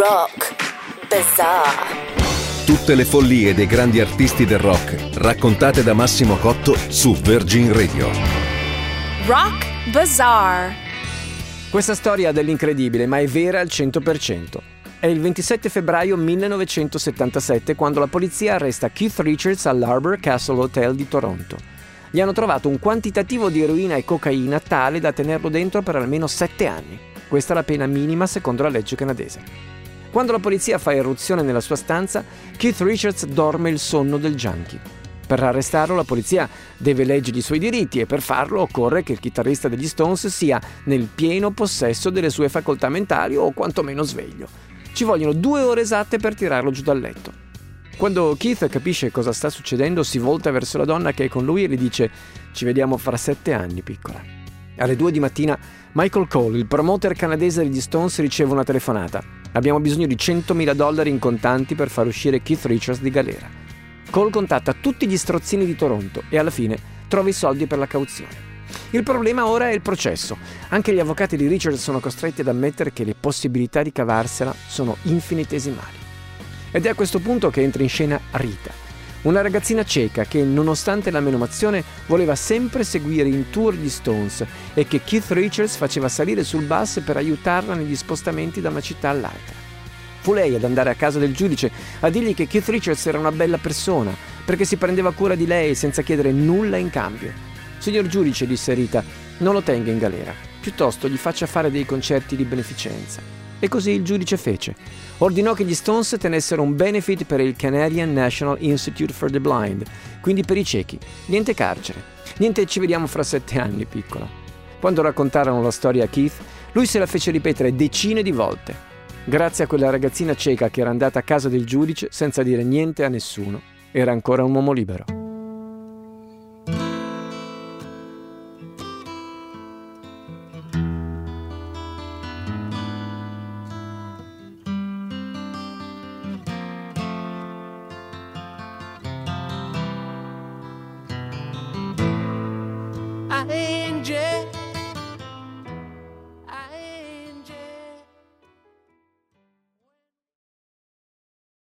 Rock Bazaar. Tutte le follie dei grandi artisti del rock, raccontate da Massimo Cotto su Virgin Radio. Rock Bazaar. Questa storia dell'incredibile, ma è vera al 100%. È il 27 febbraio 1977 quando la polizia arresta Keith Richards all'Arbor Castle Hotel di Toronto. Gli hanno trovato un quantitativo di eroina e cocaina tale da tenerlo dentro per almeno sette anni. Questa è la pena minima secondo la legge canadese. Quando la polizia fa irruzione nella sua stanza, Keith Richards dorme il sonno del junkie. Per arrestarlo la polizia deve leggergli i suoi diritti e per farlo occorre che il chitarrista degli Stones sia nel pieno possesso delle sue facoltà mentali o quantomeno sveglio. Ci vogliono due ore esatte per tirarlo giù dal letto. Quando Keith capisce cosa sta succedendo, si volta verso la donna che è con lui e le dice ci vediamo fra sette anni, piccola. Alle due di mattina Michael Cole, il promoter canadese degli Stones, riceve una telefonata. Abbiamo bisogno di 100.000 dollari in contanti per far uscire Keith Richards di galera. Cole contatta tutti gli strozzini di Toronto e alla fine trova i soldi per la cauzione. Il problema ora è il processo. Anche gli avvocati di Richards sono costretti ad ammettere che le possibilità di cavarsela sono infinitesimali. Ed è a questo punto che entra in scena Rita, una ragazzina cieca che, nonostante la menomazione, voleva sempre seguire in tour gli Stones e che Keith Richards faceva salire sul bus per aiutarla negli spostamenti da una città all'altra. Fu lei ad andare a casa del giudice a dirgli che Keith Richards era una bella persona, perché si prendeva cura di lei senza chiedere nulla in cambio. Signor giudice, disse Rita, non lo tenga in galera, piuttosto gli faccia fare dei concerti di beneficenza. E così il giudice fece. Ordinò che gli Stones tenessero un benefit per il Canadian National Institute for the Blind, quindi per i ciechi. Niente carcere. Niente ci vediamo fra sette anni, piccola. Quando raccontarono la storia a Keith, lui se la fece ripetere decine di volte. Grazie a quella ragazzina cieca che era andata a casa del giudice senza dire niente a nessuno, era ancora un uomo libero. my angel.